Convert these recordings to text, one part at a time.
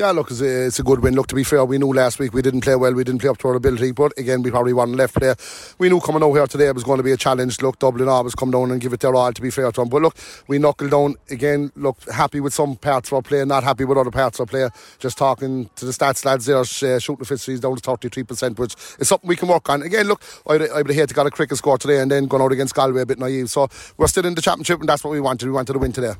Yeah, look, it's a, it's a good win. Look, to be fair, we knew last week we didn't play well, we didn't play up to our ability, but again, we probably won left there. We knew coming out here today it was going to be a challenge. Look, Dublin always come down and give it their all, to be fair to them. But look, we knuckled down again. Look, happy with some parts of our play, not happy with other parts of our play. Just talking to the stats lads there, uh, shooting efficiency down to 33%, which is something we can work on. Again, look, I'd, I would hate to get a cricket score today and then going out against Galway a bit naive. So we're still in the championship, and that's what we wanted. We wanted to win today.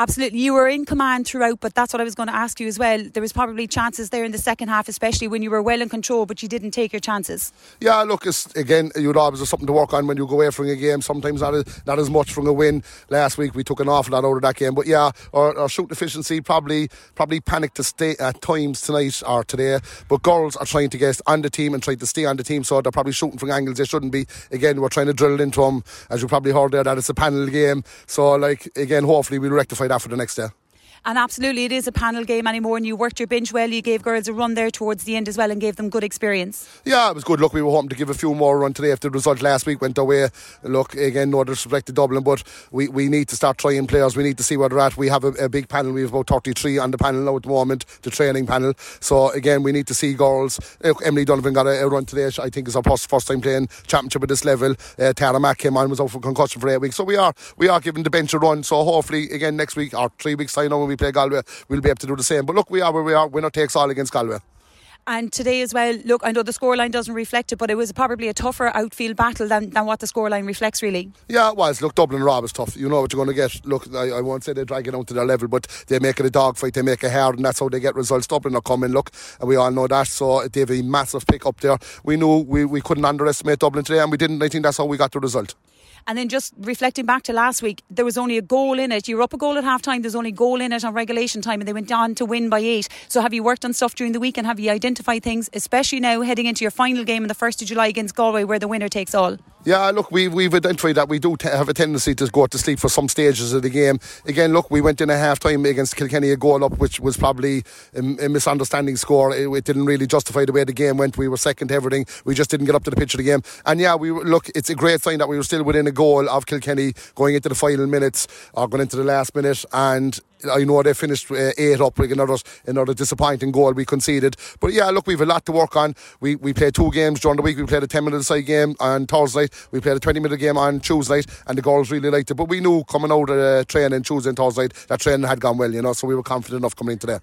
Absolutely. You were in command throughout, but that's what I was going to ask you as well. There was probably chances there in the second half, especially when you were well in control, but you didn't take your chances. Yeah, look, it's, again, you'd always something to work on when you go away from a game. Sometimes not as, not as much from a win. Last week we took an awful lot out of that game. But yeah, our, our shoot efficiency probably probably panicked to stay at uh, times tonight or today. But girls are trying to get on the team and trying to stay on the team, so they're probably shooting from angles they shouldn't be. Again, we're trying to drill into them, as you probably heard there, that it's a panel game. So, like, again, hopefully we'll rectify that for the next day. And absolutely, it is a panel game anymore. And you worked your bench well. You gave girls a run there towards the end as well and gave them good experience. Yeah, it was good. Look, we were hoping to give a few more run today if the result last week went away. Look, again, no disrespect to Dublin, but we, we need to start trying players. We need to see where they're at. We have a, a big panel. We have about 33 on the panel now at the moment, the training panel. So, again, we need to see girls. Look, Emily Donovan got a, a run today. I think it's our first, first time playing championship at this level. Uh, Tara Mack came on, was out for concussion for eight weeks. So, we are we are giving the bench a run. So, hopefully, again, next week or three weeks' time now when we play Galway, we'll be able to do the same. But look, we are where we are. Winner takes all against Galway. And today as well, look, I know the scoreline doesn't reflect it, but it was probably a tougher outfield battle than, than what the scoreline reflects, really. Yeah, it was. Look, Dublin Rob is tough. You know what you're going to get. Look, I, I won't say they drag it down to their level, but they make it a dogfight, they make it hard, and that's how they get results. Dublin are coming, look, and we all know that. So they have a massive pick up there. We knew we, we couldn't underestimate Dublin today, and we didn't. I think that's how we got the result. And then just reflecting back to last week, there was only a goal in it. You were up a goal at half time, there's only a goal in it on regulation time, and they went on to win by eight. So have you worked on stuff during the week and have you identified things, especially now heading into your final game on the 1st of July against Galway, where the winner takes all? Yeah, look, we, we've identified that we do t- have a tendency to go to sleep for some stages of the game. Again, look, we went in a half time against Kilkenny, a goal up, which was probably a, a misunderstanding score. It, it, didn't really justify the way the game went. We were second to everything. We just didn't get up to the pitch of the game. And yeah, we look, it's a great sign that we were still within a goal of Kilkenny going into the final minutes or going into the last minute. And I know they finished uh, eight up with another another disappointing goal we conceded. But yeah, look, we've a lot to work on. We we played two games during the week. We played a 10 minute side game on Thursday night. We played a 20 minute game on Tuesday night, and the girls really liked it. But we knew coming out of the training Tuesday and Thursday night, that training had gone well, you know, so we were confident enough coming in today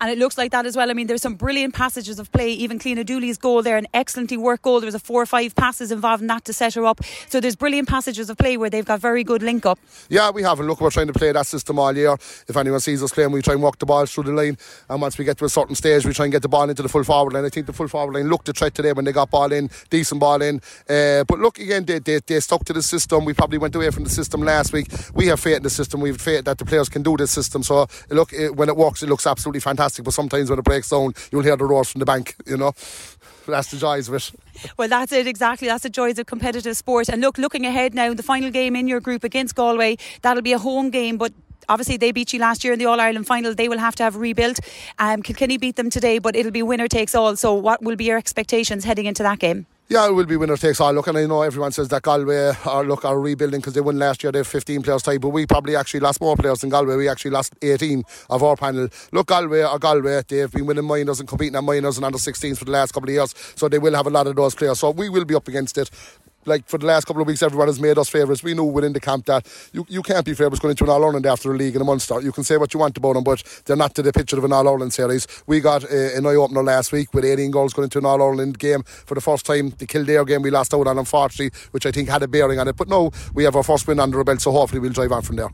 and it looks like that as well. I mean, there's some brilliant passages of play. Even Cleena Dooley's goal there, an excellently worked goal. There was a four or five passes involved in that to set her up. So there's brilliant passages of play where they've got very good link up. Yeah, we have. And look, we're trying to play that system all year. If anyone sees us playing, we try and walk the ball through the line. And once we get to a certain stage, we try and get the ball into the full forward line. I think the full forward line looked a threat today when they got ball in, decent ball in. Uh, but look, again, they, they, they stuck to the system. We probably went away from the system last week. We have faith in the system. We have faith that the players can do this system. So look, it, when it works, it looks absolutely fantastic. But sometimes when it breaks down, you'll hear the roars from the bank, you know. That's the joys of it. Well, that's it exactly. That's the joys of competitive sport. And look, looking ahead now, the final game in your group against Galway, that'll be a home game, but obviously they beat you last year in the All Ireland final. They will have to have rebuilt. Um, Kilkenny beat them today, but it'll be winner takes all. So, what will be your expectations heading into that game? Yeah, it will be winner takes all. Look, and I know everyone says that Galway are look are rebuilding because they won last year. They have 15 players tied, but we probably actually lost more players than Galway. We actually lost 18 of our panel. Look, Galway are Galway. They've been winning minors and competing at minors and under 16s for the last couple of years, so they will have a lot of those players. So we will be up against it like for the last couple of weeks, everyone has made us favourites. We knew within the camp that you, you can't be favourites going into an All Ireland after a league in a Munster. You can say what you want about them, but they're not to the picture of an All Ireland series. We got uh, an eye opener last week with 18 goals going into an All Ireland game for the first time. The Kildare game we lost out on, unfortunately, which I think had a bearing on it. But no, we have our first win under our belt, so hopefully we'll drive on from there.